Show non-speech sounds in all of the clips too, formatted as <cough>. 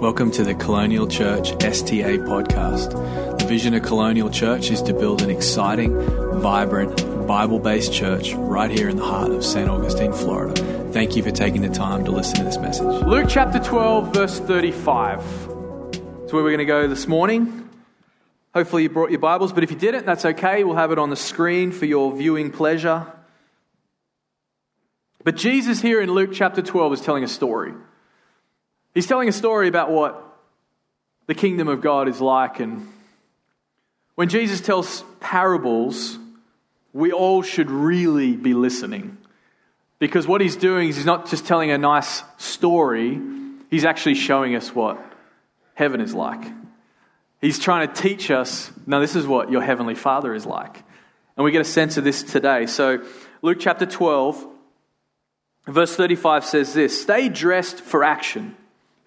Welcome to the Colonial Church STA podcast. The vision of Colonial Church is to build an exciting, vibrant, Bible based church right here in the heart of St. Augustine, Florida. Thank you for taking the time to listen to this message. Luke chapter 12, verse 35. That's where we're going to go this morning. Hopefully, you brought your Bibles, but if you didn't, that's okay. We'll have it on the screen for your viewing pleasure. But Jesus, here in Luke chapter 12, is telling a story. He's telling a story about what the kingdom of God is like. And when Jesus tells parables, we all should really be listening. Because what he's doing is he's not just telling a nice story, he's actually showing us what heaven is like. He's trying to teach us, now, this is what your heavenly Father is like. And we get a sense of this today. So, Luke chapter 12, verse 35 says this Stay dressed for action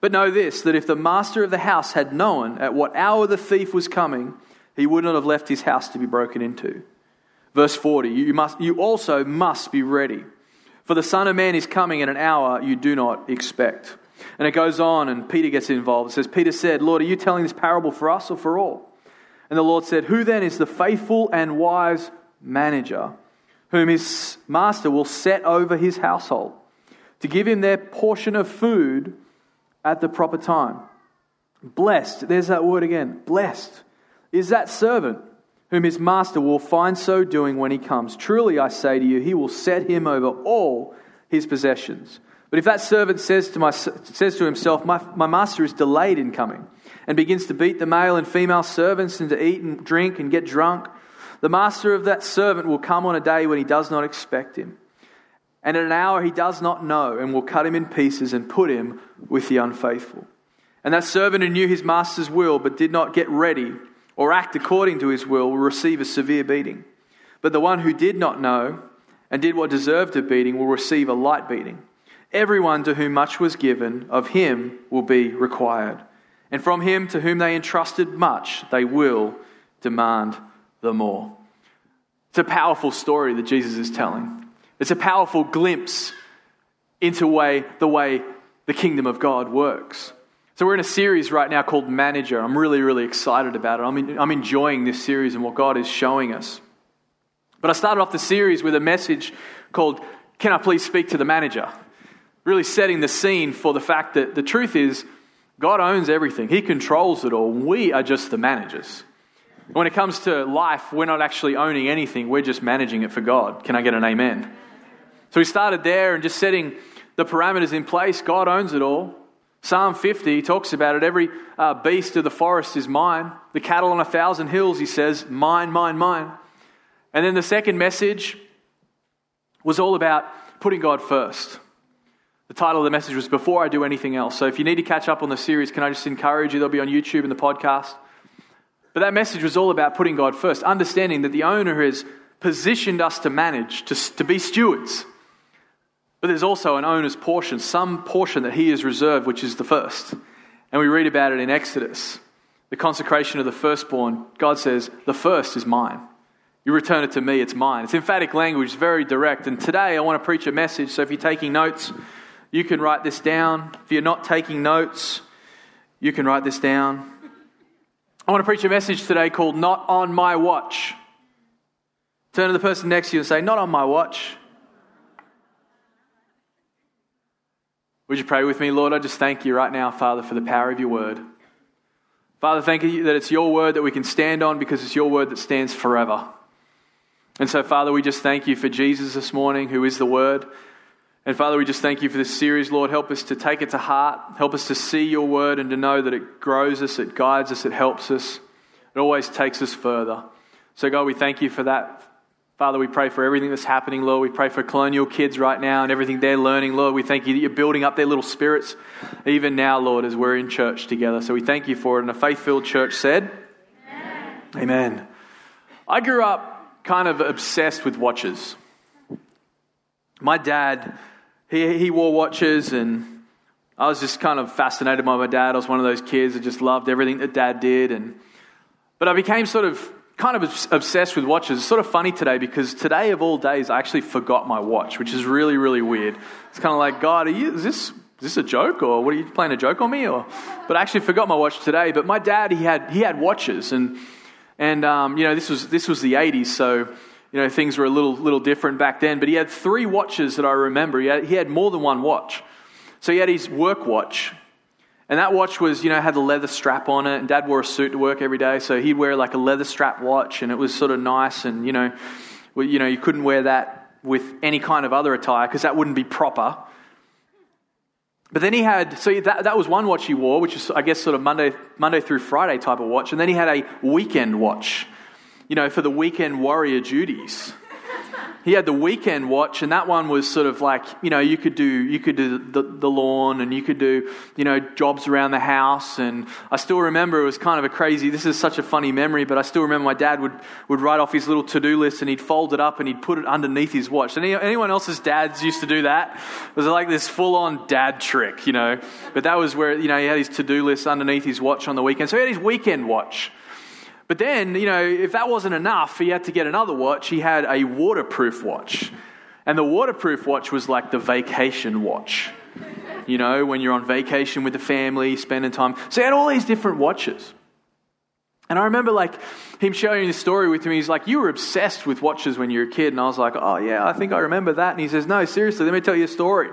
But know this that if the master of the house had known at what hour the thief was coming, he would not have left his house to be broken into. Verse 40 You, must, you also must be ready, for the Son of Man is coming in an hour you do not expect. And it goes on, and Peter gets involved. It says, Peter said, Lord, are you telling this parable for us or for all? And the Lord said, Who then is the faithful and wise manager, whom his master will set over his household, to give him their portion of food? At the proper time. Blessed, there's that word again, blessed is that servant whom his master will find so doing when he comes. Truly, I say to you, he will set him over all his possessions. But if that servant says to, my, says to himself, my, my master is delayed in coming, and begins to beat the male and female servants and to eat and drink and get drunk, the master of that servant will come on a day when he does not expect him and at an hour he does not know, and will cut him in pieces and put him with the unfaithful. And that servant who knew his master's will but did not get ready or act according to his will will receive a severe beating. But the one who did not know and did what deserved a beating will receive a light beating. Everyone to whom much was given, of him will be required. And from him to whom they entrusted much, they will demand the more. It's a powerful story that Jesus is telling. It's a powerful glimpse into way, the way the kingdom of God works. So, we're in a series right now called Manager. I'm really, really excited about it. I'm, in, I'm enjoying this series and what God is showing us. But I started off the series with a message called Can I Please Speak to the Manager? Really setting the scene for the fact that the truth is, God owns everything, He controls it all. We are just the managers. When it comes to life, we're not actually owning anything, we're just managing it for God. Can I get an amen? So we started there and just setting the parameters in place. God owns it all. Psalm 50 talks about it. Every uh, beast of the forest is mine. The cattle on a thousand hills, he says, mine, mine, mine. And then the second message was all about putting God first. The title of the message was Before I Do Anything Else. So if you need to catch up on the series, can I just encourage you? They'll be on YouTube and the podcast. But that message was all about putting God first, understanding that the owner has positioned us to manage, to, to be stewards. But there's also an owner's portion, some portion that he has reserved, which is the first. And we read about it in Exodus. The consecration of the firstborn, God says, The first is mine. You return it to me, it's mine. It's emphatic language, very direct. And today I want to preach a message. So if you're taking notes, you can write this down. If you're not taking notes, you can write this down. I want to preach a message today called Not on My Watch. Turn to the person next to you and say, Not on my watch. Would you pray with me, Lord? I just thank you right now, Father, for the power of your word. Father, thank you that it's your word that we can stand on because it's your word that stands forever. And so, Father, we just thank you for Jesus this morning, who is the word. And Father, we just thank you for this series, Lord. Help us to take it to heart. Help us to see your word and to know that it grows us, it guides us, it helps us. It always takes us further. So, God, we thank you for that Father, we pray for everything that's happening, Lord. We pray for colonial kids right now and everything they're learning, Lord. We thank you that you're building up their little spirits even now, Lord, as we're in church together. So we thank you for it. And a faith filled church said, Amen. Amen. I grew up kind of obsessed with watches. My dad, he, he wore watches, and I was just kind of fascinated by my dad. I was one of those kids that just loved everything that dad did. And, but I became sort of kind of obsessed with watches. It's sort of funny today because today of all days, I actually forgot my watch, which is really, really weird. It's kind of like, God, you, is this is this a joke or what are you playing a joke on me? Or, but I actually forgot my watch today. But my dad, he had he had watches, and and um, you know this was this was the '80s, so you know things were a little little different back then. But he had three watches that I remember. He had, he had more than one watch. So he had his work watch, and that watch was, you know, had the leather strap on it. And dad wore a suit to work every day. So he'd wear like a leather strap watch and it was sort of nice. And, you know, you know, you couldn't wear that with any kind of other attire because that wouldn't be proper. But then he had, so that, that was one watch he wore, which is, I guess, sort of Monday, Monday through Friday type of watch. And then he had a weekend watch, you know, for the weekend warrior duties he had the weekend watch, and that one was sort of like you know you could do you could do the, the, lawn, and you could do you know jobs around the house. And I still remember it was kind of a crazy. This is such a funny memory, but I still remember my dad would would write off his little to do list, and he'd fold it up and he'd put it underneath his watch. Any, anyone else's dads used to do that? It was like this full on dad trick, you know. But that was where you know he had his to do list underneath his watch on the weekend. So he had his weekend watch. But then, you know, if that wasn't enough, he had to get another watch. He had a waterproof watch. And the waterproof watch was like the vacation watch. You know, when you're on vacation with the family, spending time. So he had all these different watches. And I remember like him sharing the story with me. He's like, You were obsessed with watches when you were a kid. And I was like, Oh, yeah, I think I remember that. And he says, No, seriously, let me tell you a story.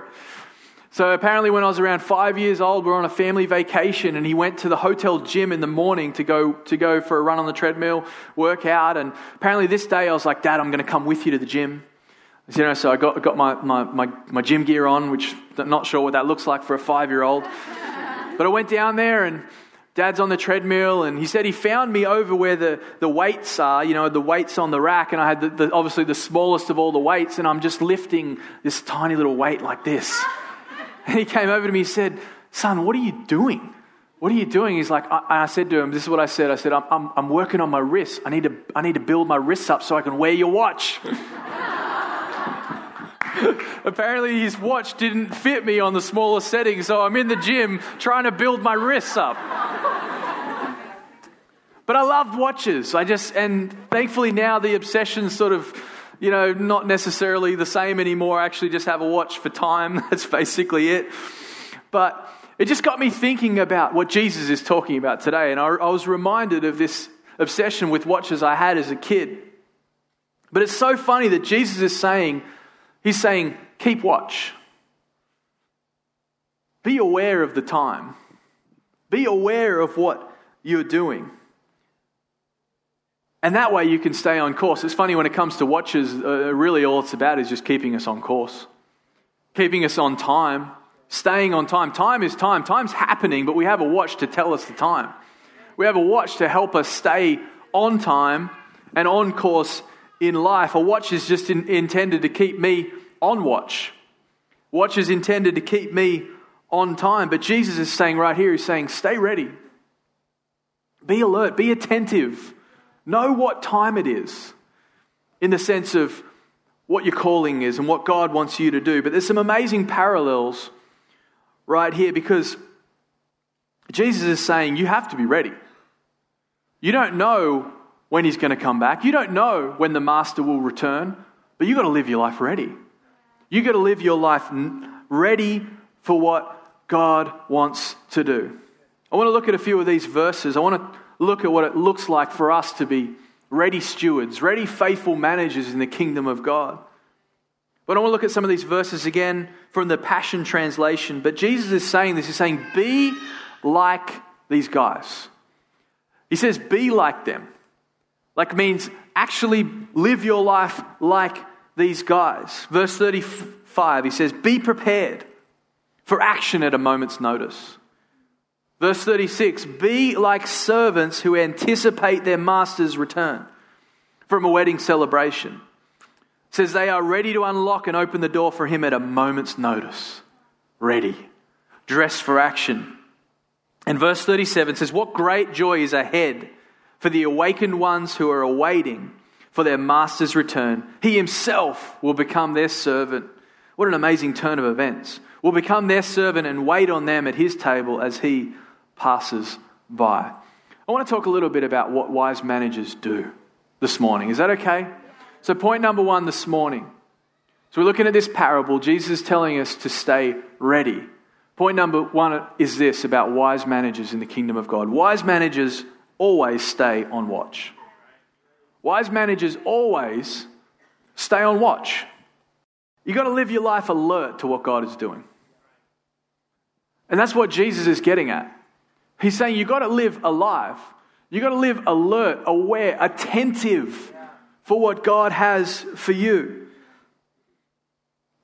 So apparently, when I was around five years old, we are on a family vacation, and he went to the hotel gym in the morning to go to go for a run on the treadmill, work out. And apparently, this day I was like, "Dad, I'm going to come with you to the gym." You know, so I got, got my, my, my, my gym gear on, which I'm not sure what that looks like for a five year old. But I went down there, and Dad's on the treadmill, and he said he found me over where the, the weights are, you know, the weights on the rack, and I had the, the, obviously the smallest of all the weights, and I'm just lifting this tiny little weight like this. And he came over to me and said, Son, what are you doing? What are you doing? He's like, I, I said to him, This is what I said. I said, I'm, I'm, I'm working on my wrists. I need, to, I need to build my wrists up so I can wear your watch. <laughs> Apparently, his watch didn't fit me on the smaller setting, so I'm in the gym trying to build my wrists up. but I loved watches. I just, and thankfully now the obsession sort of you know, not necessarily the same anymore. I actually just have a watch for time. <laughs> That's basically it. But it just got me thinking about what Jesus is talking about today. And I, I was reminded of this obsession with watches I had as a kid. But it's so funny that Jesus is saying, He's saying, keep watch. Be aware of the time. Be aware of what you're doing. And that way you can stay on course. It's funny when it comes to watches, uh, really all it's about is just keeping us on course, keeping us on time, staying on time. Time is time. Time's happening, but we have a watch to tell us the time. We have a watch to help us stay on time and on course in life. A watch is just in, intended to keep me on watch. Watch is intended to keep me on time. But Jesus is saying right here, He's saying, stay ready. Be alert, be attentive Know what time it is in the sense of what your calling is and what God wants you to do. But there's some amazing parallels right here because Jesus is saying you have to be ready. You don't know when he's going to come back. You don't know when the master will return, but you've got to live your life ready. You've got to live your life ready for what God wants to do. I want to look at a few of these verses. I want to look at what it looks like for us to be ready stewards, ready faithful managers in the kingdom of God. But I want to look at some of these verses again from the Passion Translation. But Jesus is saying this He's saying, be like these guys. He says, be like them. Like means actually live your life like these guys. Verse 35, he says, be prepared for action at a moment's notice. Verse 36 Be like servants who anticipate their master's return from a wedding celebration. says they are ready to unlock and open the door for him at a moment's notice. Ready, dressed for action. And verse 37 says, What great joy is ahead for the awakened ones who are awaiting for their master's return. He himself will become their servant. What an amazing turn of events. Will become their servant and wait on them at his table as he passes by. I want to talk a little bit about what wise managers do this morning. Is that okay? So, point number one this morning. So, we're looking at this parable. Jesus is telling us to stay ready. Point number one is this about wise managers in the kingdom of God. Wise managers always stay on watch. Wise managers always stay on watch. You've got to live your life alert to what God is doing. And that's what Jesus is getting at. He's saying you've got to live alive. You've got to live alert, aware, attentive for what God has for you.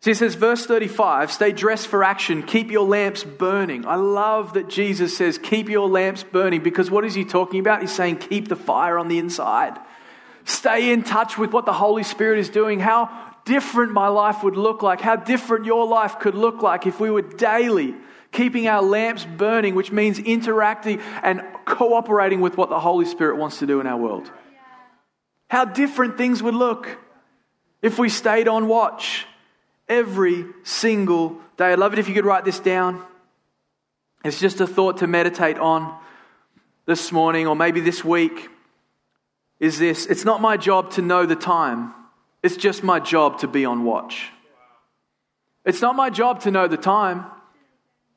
So he says, verse 35, stay dressed for action, keep your lamps burning. I love that Jesus says, keep your lamps burning because what is he talking about? He's saying, keep the fire on the inside. Stay in touch with what the Holy Spirit is doing, how different my life would look like, how different your life could look like if we were daily keeping our lamps burning, which means interacting and cooperating with what the Holy Spirit wants to do in our world. How different things would look if we stayed on watch every single day. I'd love it if you could write this down. It's just a thought to meditate on this morning or maybe this week. Is this it's not my job to know the time, it's just my job to be on watch. It's not my job to know the time.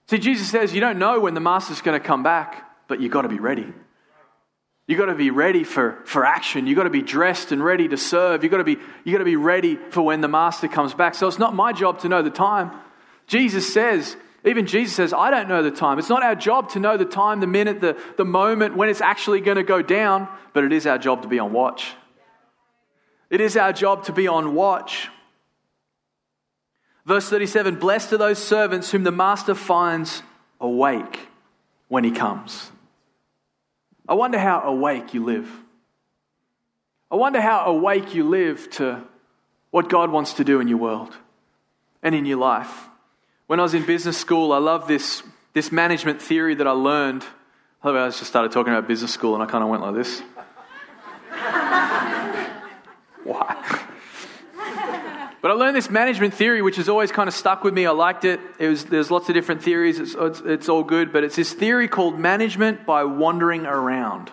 See, Jesus says you don't know when the master's going to come back, but you've got to be ready. You've got to be ready for, for action. You've got to be dressed and ready to serve. You've got, to be, you've got to be ready for when the master comes back. So it's not my job to know the time. Jesus says, even Jesus says, I don't know the time. It's not our job to know the time, the minute, the, the moment when it's actually going to go down, but it is our job to be on watch. It is our job to be on watch. Verse 37 Blessed are those servants whom the master finds awake when he comes. I wonder how awake you live. I wonder how awake you live to what God wants to do in your world and in your life. When I was in business school, I loved this, this management theory that I learned. I just started talking about business school and I kind of went like this. But I learned this management theory, which has always kind of stuck with me. I liked it. it was, there's lots of different theories. It's, it's, it's all good, but it's this theory called management by wandering around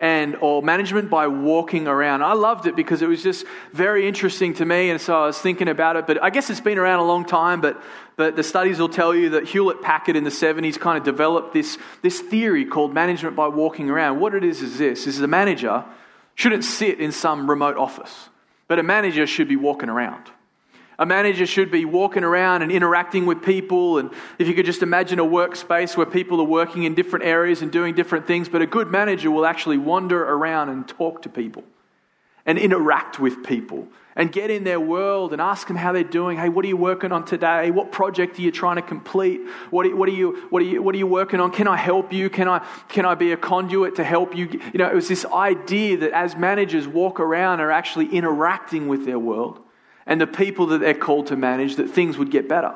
and or management by walking around. I loved it because it was just very interesting to me, and so I was thinking about it. But I guess it's been around a long time. But but the studies will tell you that Hewlett Packard in the '70s kind of developed this this theory called management by walking around. What it is is this: is the manager shouldn't sit in some remote office. But a manager should be walking around. A manager should be walking around and interacting with people. And if you could just imagine a workspace where people are working in different areas and doing different things, but a good manager will actually wander around and talk to people and interact with people and get in their world and ask them how they're doing. Hey, what are you working on today? What project are you trying to complete? What are, what are, you, what are, you, what are you working on? Can I help you? Can I, can I be a conduit to help you? You know, it was this idea that as managers walk around are actually interacting with their world and the people that they're called to manage, that things would get better,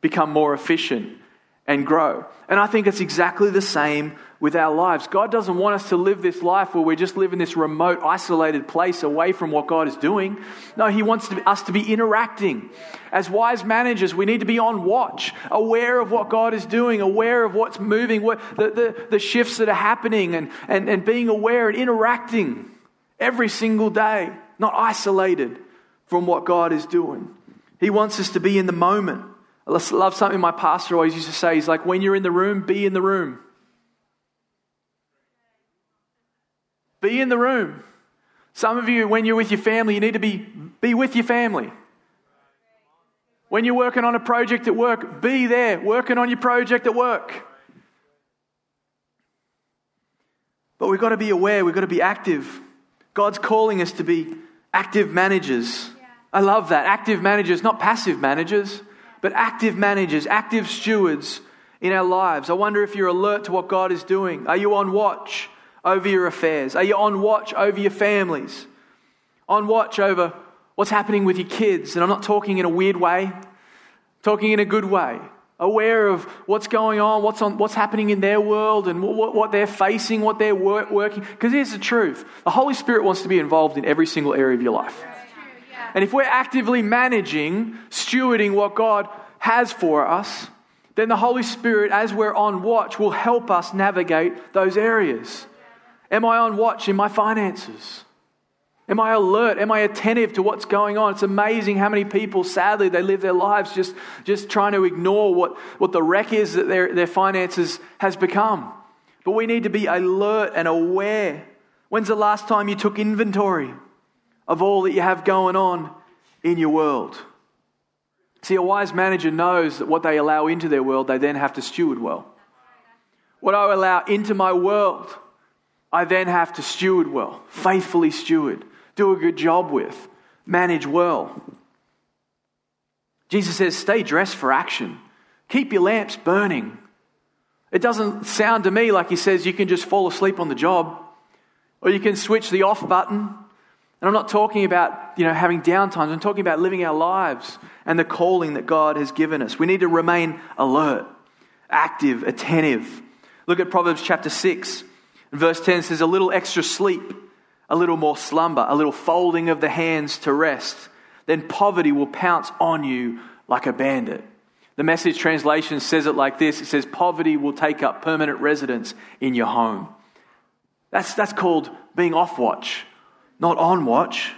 become more efficient, and grow. And I think it's exactly the same with our lives. God doesn't want us to live this life where we just live in this remote, isolated place away from what God is doing. No, He wants to, us to be interacting. As wise managers, we need to be on watch, aware of what God is doing, aware of what's moving, what, the, the, the shifts that are happening, and, and, and being aware and interacting every single day, not isolated from what God is doing. He wants us to be in the moment. I love something my pastor always used to say. He's like, when you're in the room, be in the room. Be in the room. Some of you, when you're with your family, you need to be, be with your family. When you're working on a project at work, be there, working on your project at work. But we've got to be aware, we've got to be active. God's calling us to be active managers. I love that. Active managers, not passive managers but active managers, active stewards in our lives. I wonder if you're alert to what God is doing. Are you on watch over your affairs? Are you on watch over your families? On watch over what's happening with your kids. And I'm not talking in a weird way, I'm talking in a good way. Aware of what's going on, what's, on, what's happening in their world, and what, what they're facing, what they're work, working. Because here's the truth the Holy Spirit wants to be involved in every single area of your life. And if we're actively managing, stewarding what God has for us, then the Holy Spirit, as we're on watch, will help us navigate those areas. Am I on watch in my finances? Am I alert? Am I attentive to what's going on? It's amazing how many people, sadly, they live their lives just, just trying to ignore what, what the wreck is that their, their finances has become. But we need to be alert and aware. When's the last time you took inventory of all that you have going on in your world? See, a wise manager knows that what they allow into their world, they then have to steward well. What I allow into my world, I then have to steward well, faithfully steward do a good job with, manage well. Jesus says, stay dressed for action, keep your lamps burning. It doesn't sound to me like he says you can just fall asleep on the job or you can switch the off button. And I'm not talking about, you know, having downtimes. I'm talking about living our lives and the calling that God has given us. We need to remain alert, active, attentive. Look at Proverbs chapter 6. Verse 10 says, A little extra sleep a little more slumber, a little folding of the hands to rest, then poverty will pounce on you like a bandit. The message translation says it like this it says, Poverty will take up permanent residence in your home. That's, that's called being off watch, not on watch.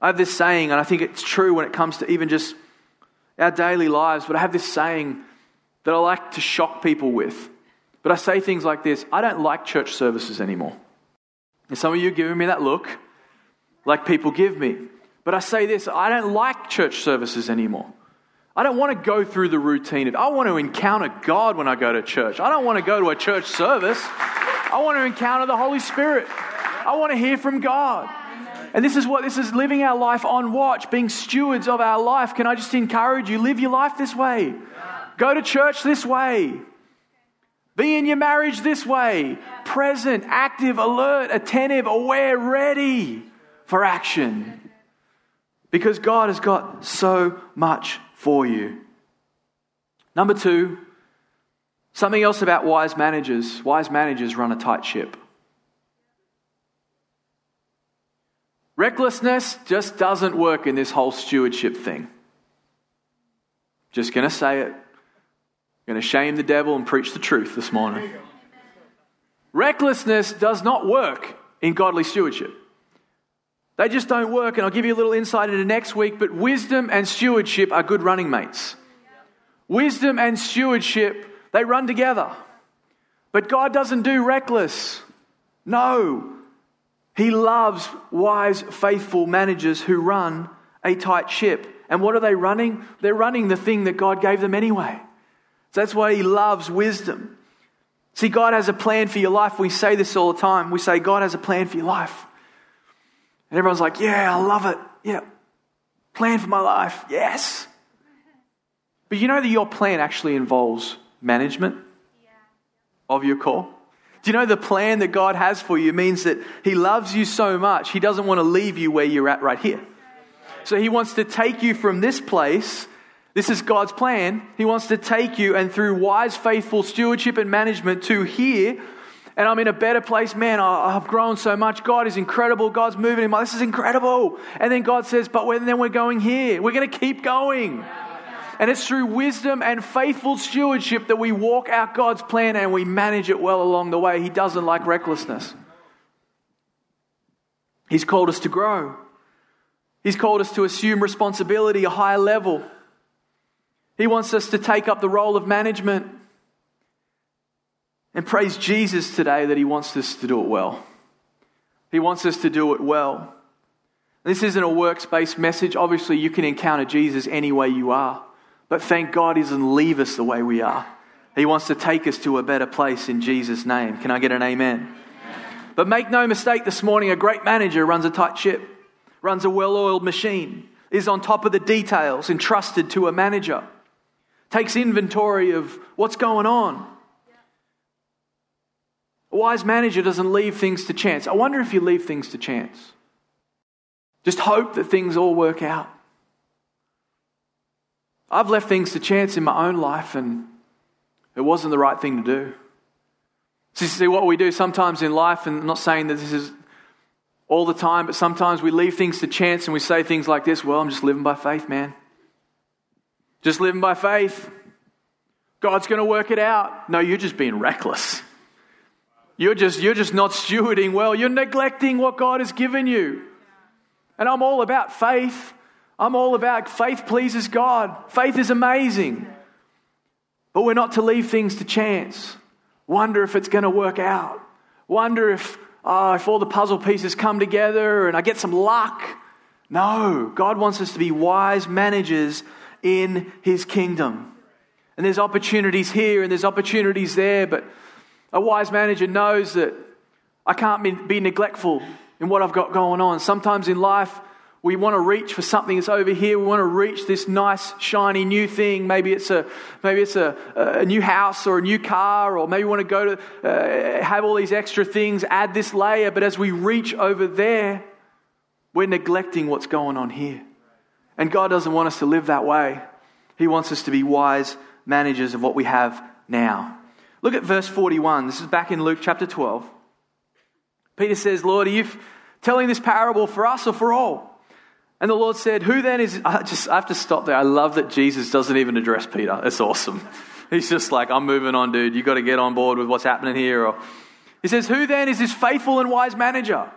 I have this saying, and I think it's true when it comes to even just our daily lives, but I have this saying that I like to shock people with. But I say things like this I don't like church services anymore. And some of you are giving me that look like people give me. But I say this I don't like church services anymore. I don't want to go through the routine of, I want to encounter God when I go to church. I don't want to go to a church service. I want to encounter the Holy Spirit. I want to hear from God. And this is what this is living our life on watch, being stewards of our life. Can I just encourage you, live your life this way? Go to church this way. Be in your marriage this way present, active, alert, attentive, aware, ready for action. Because God has got so much for you. Number two, something else about wise managers. Wise managers run a tight ship. Recklessness just doesn't work in this whole stewardship thing. Just going to say it. Going to shame the devil and preach the truth this morning. Recklessness does not work in godly stewardship. They just don't work, and I'll give you a little insight into next week, but wisdom and stewardship are good running mates. Wisdom and stewardship, they run together. But God doesn't do reckless. No. He loves wise, faithful managers who run a tight ship. And what are they running? They're running the thing that God gave them anyway. So that's why he loves wisdom. See, God has a plan for your life. We say this all the time. We say, God has a plan for your life. And everyone's like, yeah, I love it. Yeah. Plan for my life. Yes. But you know that your plan actually involves management of your call? Do you know the plan that God has for you means that He loves you so much, He doesn't want to leave you where you're at right here. So He wants to take you from this place this is God's plan. He wants to take you and through wise, faithful stewardship and management to here. And I'm in a better place. Man, I've grown so much. God is incredible. God's moving in my This is incredible. And then God says, but then we're going here. We're going to keep going. And it's through wisdom and faithful stewardship that we walk out God's plan and we manage it well along the way. He doesn't like recklessness. He's called us to grow. He's called us to assume responsibility, a higher level. He wants us to take up the role of management. And praise Jesus today that He wants us to do it well. He wants us to do it well. This isn't a works based message. Obviously, you can encounter Jesus any way you are. But thank God He doesn't leave us the way we are. He wants to take us to a better place in Jesus' name. Can I get an amen? amen? But make no mistake this morning, a great manager runs a tight ship, runs a well oiled machine, is on top of the details, entrusted to a manager takes inventory of what's going on. A wise manager doesn't leave things to chance. I wonder if you leave things to chance. Just hope that things all work out. I've left things to chance in my own life and it wasn't the right thing to do. So, see what we do sometimes in life, and I'm not saying that this is all the time, but sometimes we leave things to chance and we say things like this Well, I'm just living by faith, man. Just living by faith. God's going to work it out. No, you're just being reckless. You're just, you're just not stewarding well. You're neglecting what God has given you. And I'm all about faith. I'm all about faith pleases God. Faith is amazing. But we're not to leave things to chance. Wonder if it's going to work out. Wonder if, oh, if all the puzzle pieces come together and I get some luck. No, God wants us to be wise managers in His kingdom. And there's opportunities here and there's opportunities there, but a wise manager knows that I can't be, neglectful in what I've got going on. Sometimes in life, we want to reach for something that's over here. We want to reach this nice, shiny new thing. Maybe it's a, maybe it's a, a new house or a new car, or maybe we want to go to uh, have all these extra things, add this layer. But as we reach over there, we're neglecting what's going on here. And God doesn't want us to live that way. He wants us to be wise managers of what we have now. Look at verse 41. This is back in Luke chapter 12. Peter says, Lord, are you telling this parable for us or for all? And the Lord said, Who then is. <laughs> I just I have to stop there. I love that Jesus doesn't even address Peter. It's awesome. <laughs> He's just like, I'm moving on, dude. You've got to get on board with what's happening here. Or, he says, Who then is this faithful and wise manager,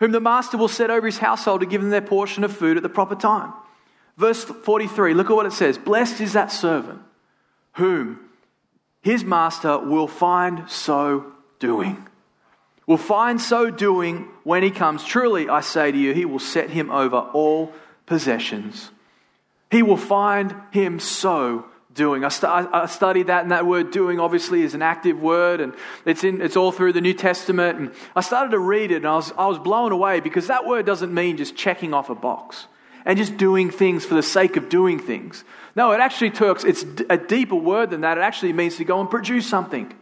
whom the master will set over his household to give them their portion of food at the proper time? Verse 43, look at what it says Blessed is that servant whom his master will find so doing will find so doing when he comes. Truly, I say to you, he will set him over all possessions. He will find him so doing. I, I, studied that, and that word doing obviously is an active word, and it's, in, it's all through the New Testament. And I started to read it, and I was, I was blown away because that word doesn't mean just checking off a box and just doing things for the sake of doing things. No, it actually talks, it's a deeper word than that. It actually means to go and produce something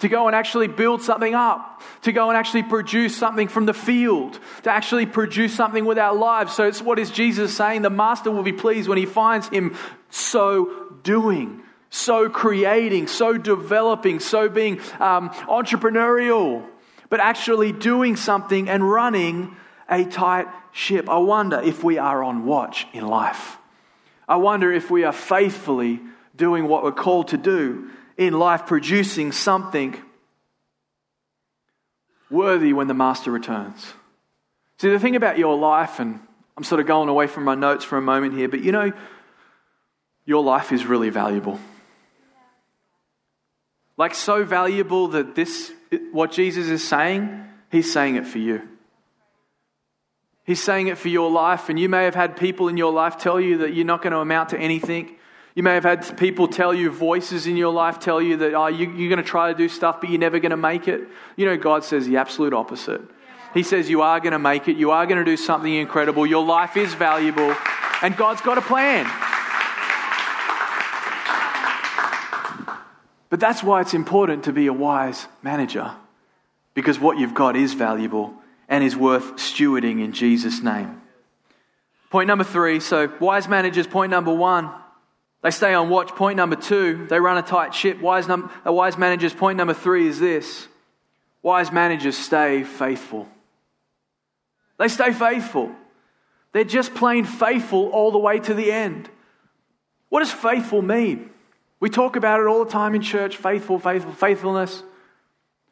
to go and actually build something up, to go and actually produce something from the field, to actually produce something with our lives. So it's what is Jesus saying? The master will be pleased when he finds him so doing, so creating, so developing, so being um, entrepreneurial, but actually doing something and running a tight ship. I wonder if we are on watch in life. I wonder if we are faithfully doing what we're called to do in life producing something worthy when the master returns. See, the thing about your life, and I'm sort of going away from my notes for a moment here, but you know, your life is really valuable. Like, so valuable that this, what Jesus is saying, he's saying it for you. He's saying it for your life, and you may have had people in your life tell you that you're not going to amount to anything. You may have had people tell you, voices in your life tell you that oh, you, are going to try to do stuff, but you're never going to make it. You know, God says the absolute opposite. He says you are going to make it, you are going to do something incredible, your life is valuable, and God's got a plan. But that's why it's important to be a wise manager, because what you've got is valuable and is worth stewarding in Jesus' name. Point number three so, wise managers, point number one they stay on watch. Point number two, they run a tight ship. Wise, num- wise manager's point number three is this wise managers stay faithful. They stay faithful. They're just plain faithful all the way to the end. What does faithful mean? We talk about it all the time in church faithful, faithful, faithfulness.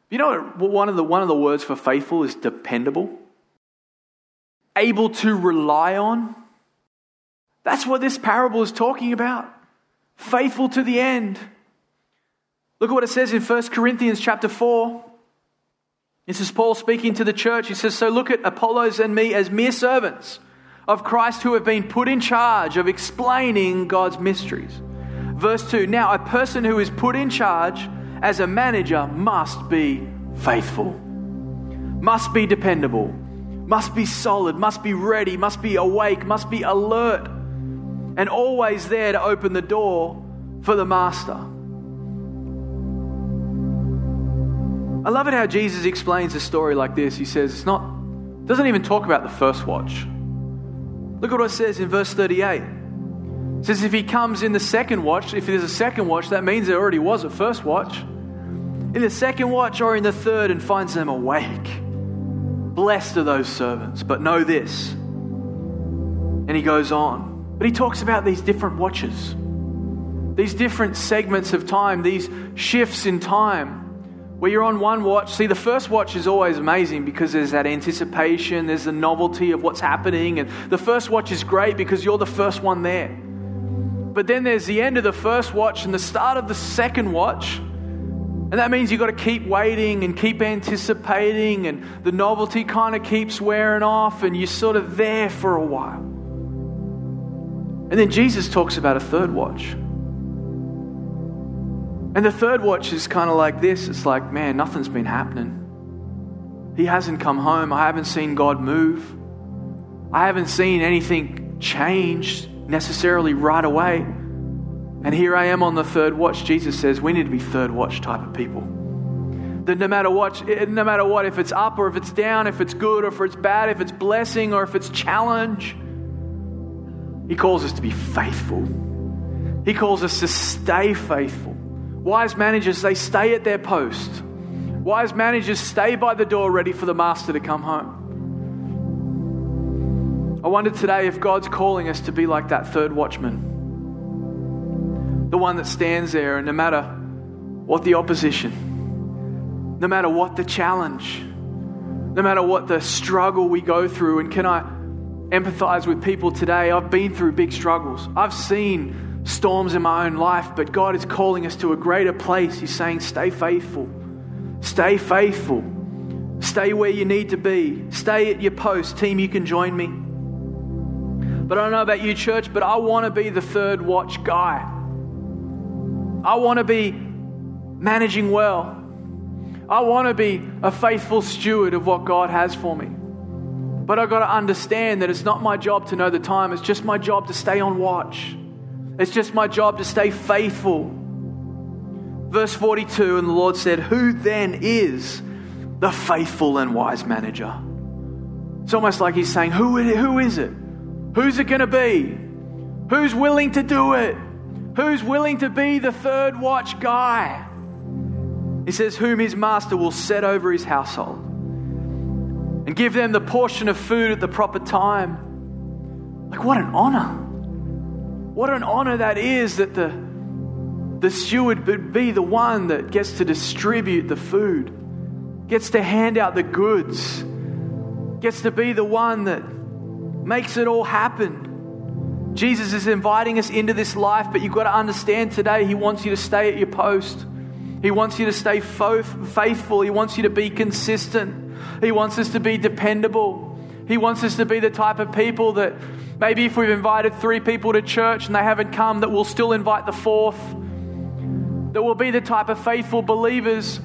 You know one of the, one of the words for faithful is dependable? Able to rely on. That's what this parable is talking about faithful to the end. Look at what it says in 1 Corinthians chapter 4. This is Paul speaking to the church. He says, So look at Apollos and me as mere servants of Christ who have been put in charge of explaining God's mysteries. Verse 2 Now, a person who is put in charge as a manager must be faithful, must be dependable, must be solid, must be ready, must be awake, must be alert and always there to open the door for the master. I love it how Jesus explains a story like this. He says it's not doesn't even talk about the first watch. Look at what it says in verse 38. It says, if he comes in the second watch, if there's a second watch, that means there already was a first watch. In the second watch or in the third, and finds them awake. Blessed are those servants, but know this. And he goes on. But he talks about these different watches, these different segments of time, these shifts in time where you're on one watch. See, the first watch is always amazing because there's that anticipation, there's the novelty of what's happening. And the first watch is great because you're the first one there. But then there's the end of the first watch and the start of the second watch. And that means you've got to keep waiting and keep anticipating, and the novelty kind of keeps wearing off, and you're sort of there for a while. And then Jesus talks about a third watch. And the third watch is kind of like this it's like, man, nothing's been happening. He hasn't come home. I haven't seen God move. I haven't seen anything change necessarily right away. And here I am on the third watch. Jesus says we need to be third watch type of people. That no matter what, no matter what, if it's up or if it's down, if it's good or if it's bad, if it's blessing or if it's challenge, He calls us to be faithful. He calls us to stay faithful. Wise managers, they stay at their post. Wise managers stay by the door ready for the master to come home. I wonder today if God's calling us to be like that third watchman. The one that stands there and no matter what the opposition, no matter what the challenge, no matter what the struggle we go through, and can I empathize with people today? I've been through big struggles. I've seen storms in my own life, but God is calling us to a greater place. He's saying, stay faithful. Stay faithful. Stay where you need to be. Stay at your post. Team, you can join me. But I don't know about you, church, but I want to be the third watch guy. I want to be managing well. I want to be a faithful steward of what God has for me. But I've got to understand that it's not my job to know the time, it's just my job to stay on watch. It's just my job to stay faithful. Verse 42 And the Lord said, Who then is the faithful and wise manager? It's almost like he's saying, Who, who is it? Who's it going to be? Who's willing to do it? Who's willing to be the third watch guy? He says, Whom his master will set over his household and give them the portion of food at the proper time. Like, what an honor. What an honor that is that the, the steward would be the one that gets to distribute the food, gets to hand out the goods, gets to be the one that makes it all happen. Jesus is inviting us into this life, but you've got to understand today, He wants you to stay at your post. He wants you to stay faithful. He wants you to be consistent. He wants us to be dependable. He wants us to be the type of people that Maybe if we've invited three people to church and they haven't come, that we'll still invite the fourth. That we'll be the type of faithful believers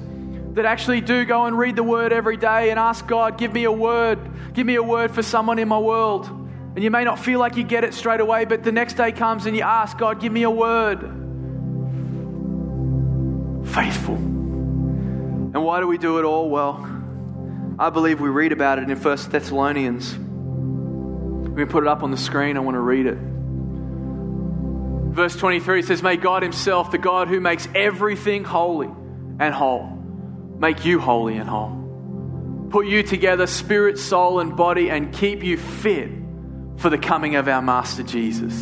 that actually do go and read the word every day and ask God, give me a word. Give me a word for someone in my world. And you may not feel like you get it straight away, but the next day comes and you ask God, give me a word. Faithful. And why do we do it all? Well, I believe we read about it in 1 Thessalonians. We put it up on the screen. I want to read it. Verse 23 says, May God Himself, the God who makes everything holy and whole, make you holy and whole. Put you together, spirit, soul, and body, and keep you fit for the coming of our Master Jesus.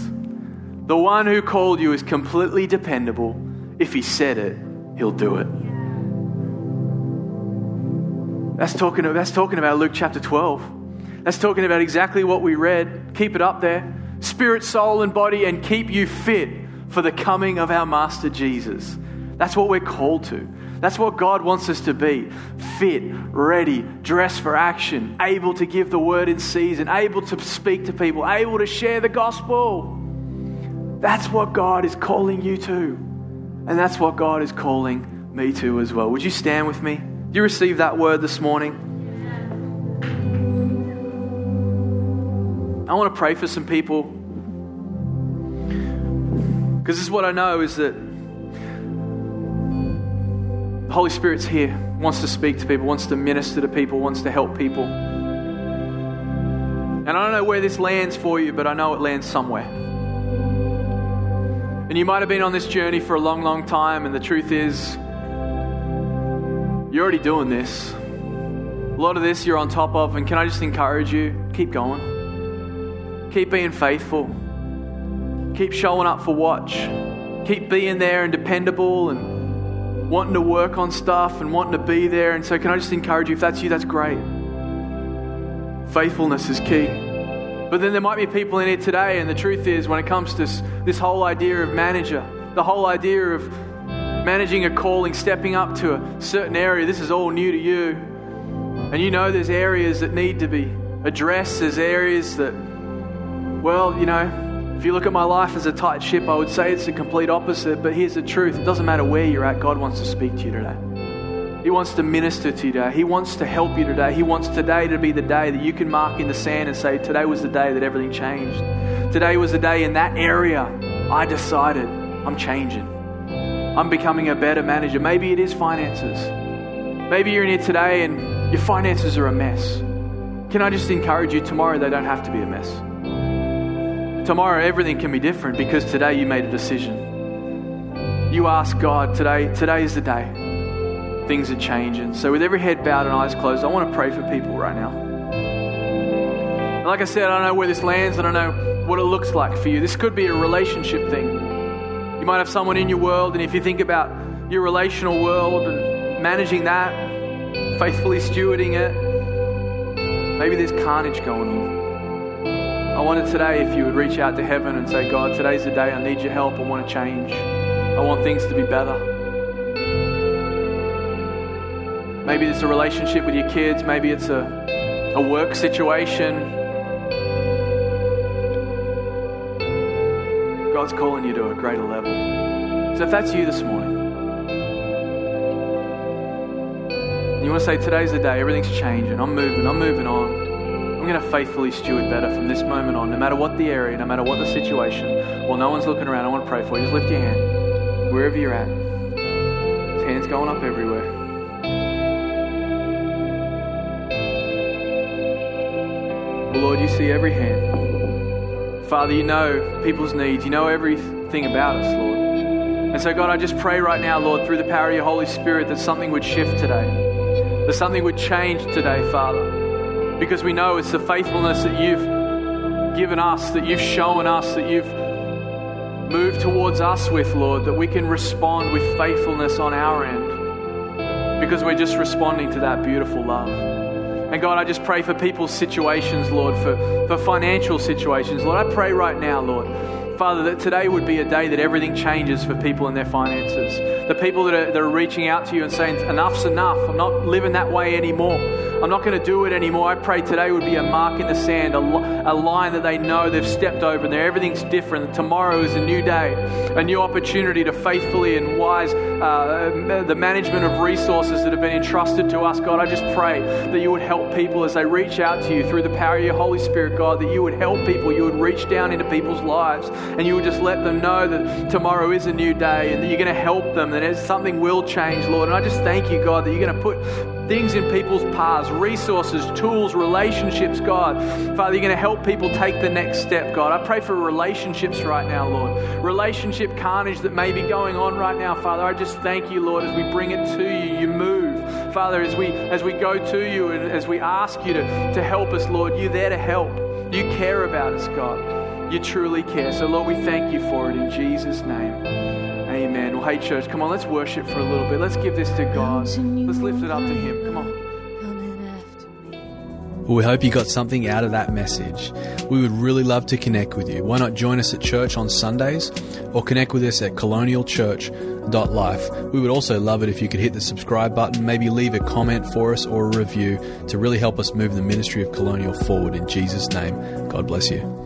The one who called you is completely dependable. If He said it, He'll do it. That's talking, that's talking about Luke chapter 12. That's talking about exactly what we read. Keep it up there. Spirit, soul, and body, and keep you fit for the coming of our Master Jesus. That's what we're called to. That's what God wants us to be fit, ready, dressed for action, able to give the word in season, able to speak to people, able to share the gospel. That's what God is calling you to. And that's what God is calling me to as well. Would you stand with me? Do you receive that word this morning? I want to pray for some people. Because this is what I know is that the Holy Spirit's here, wants to speak to people, wants to minister to people, wants to help people. And I don't know where this lands for you, but I know it lands somewhere. And you might have been on this journey for a long, long time, and the truth is, you're already doing this. A lot of this you're on top of, and can I just encourage you? Keep going. Keep being faithful. Keep showing up for watch. Keep being there and dependable and wanting to work on stuff and wanting to be there. And so, can I just encourage you? If that's you, that's great. Faithfulness is key. But then there might be people in here today, and the truth is, when it comes to this, whole idea of manager, the whole idea of managing a calling, stepping up to a certain area, this is all new to you. And you know there's areas that need to be addressed, there's areas that, well, you know, if you look at my life as a tight ship, I would say it's the complete opposite. But here's the truth it doesn't matter where you're at, God wants to speak to you today. He wants to minister to you today. He wants to help you today. He wants today to be the day that you can mark in the sand and say, Today was the day that everything changed. Today was the day in that area I decided I'm changing. I'm becoming a better manager. Maybe it is finances. Maybe you're in here today and your finances are a mess. Can I just encourage you tomorrow they don't have to be a mess? Tomorrow everything can be different because today you made a decision. You ask God, today, today is the day things are changing. So, with every head bowed and eyes closed, I want to pray for people right now. And like I said, I don't know where this lands, I don't know what it looks like for you. This could be a relationship thing. You might have someone in your world, and if you think about your relational world and managing that, faithfully stewarding it, maybe there's carnage going on. I wanted today if you would reach out to heaven and say, God, today's the day I need your help. I want to change. I want things to be better. Maybe it's a relationship with your kids, maybe it's a, a work situation. God's calling you to a greater level. So if that's you this morning, you want to say, Today's the day, everything's changing, I'm moving, I'm moving on. Going to faithfully steward better from this moment on, no matter what the area, no matter what the situation. While no one's looking around, I want to pray for you. Just lift your hand, wherever you're at. Hands going up everywhere. Lord, you see every hand. Father, you know people's needs. You know everything about us, Lord. And so, God, I just pray right now, Lord, through the power of your Holy Spirit, that something would shift today. That something would change today, Father. Because we know it's the faithfulness that you've given us, that you've shown us, that you've moved towards us with, Lord, that we can respond with faithfulness on our end. Because we're just responding to that beautiful love. And God, I just pray for people's situations, Lord, for, for financial situations. Lord, I pray right now, Lord, Father, that today would be a day that everything changes for people in their finances. The people that are, that are reaching out to you and saying, enough's enough. I'm not living that way anymore. I'm not going to do it anymore. I pray today would be a mark in the sand, a, a line that they know they've stepped over and there. Everything's different. Tomorrow is a new day, a new opportunity to faithfully and wise uh, the management of resources that have been entrusted to us. God, I just pray that you would help people as they reach out to you through the power of your Holy Spirit, God, that you would help people. You would reach down into people's lives and you would just let them know that tomorrow is a new day and that you're going to help them, that something will change, Lord. And I just thank you, God, that you're going to put things in people's paths, resources, tools, relationships, God. Father, you're going to help people take the next step, God. I pray for relationships right now, Lord. Relationship carnage that may be going on right now, Father. I just thank you, Lord, as we bring it to you. You move. Father, as we as we go to you and as we ask you to, to help us, Lord, you're there to help. You care about us, God. You truly care. So, Lord, we thank you for it in Jesus' name. Amen. Well, hey, church, come on, let's worship for a little bit. Let's give this to God. Let's lift it up to Him. We hope you got something out of that message. We would really love to connect with you. Why not join us at church on Sundays or connect with us at colonialchurch.life. We would also love it if you could hit the subscribe button, maybe leave a comment for us or a review to really help us move the ministry of Colonial forward in Jesus' name. God bless you.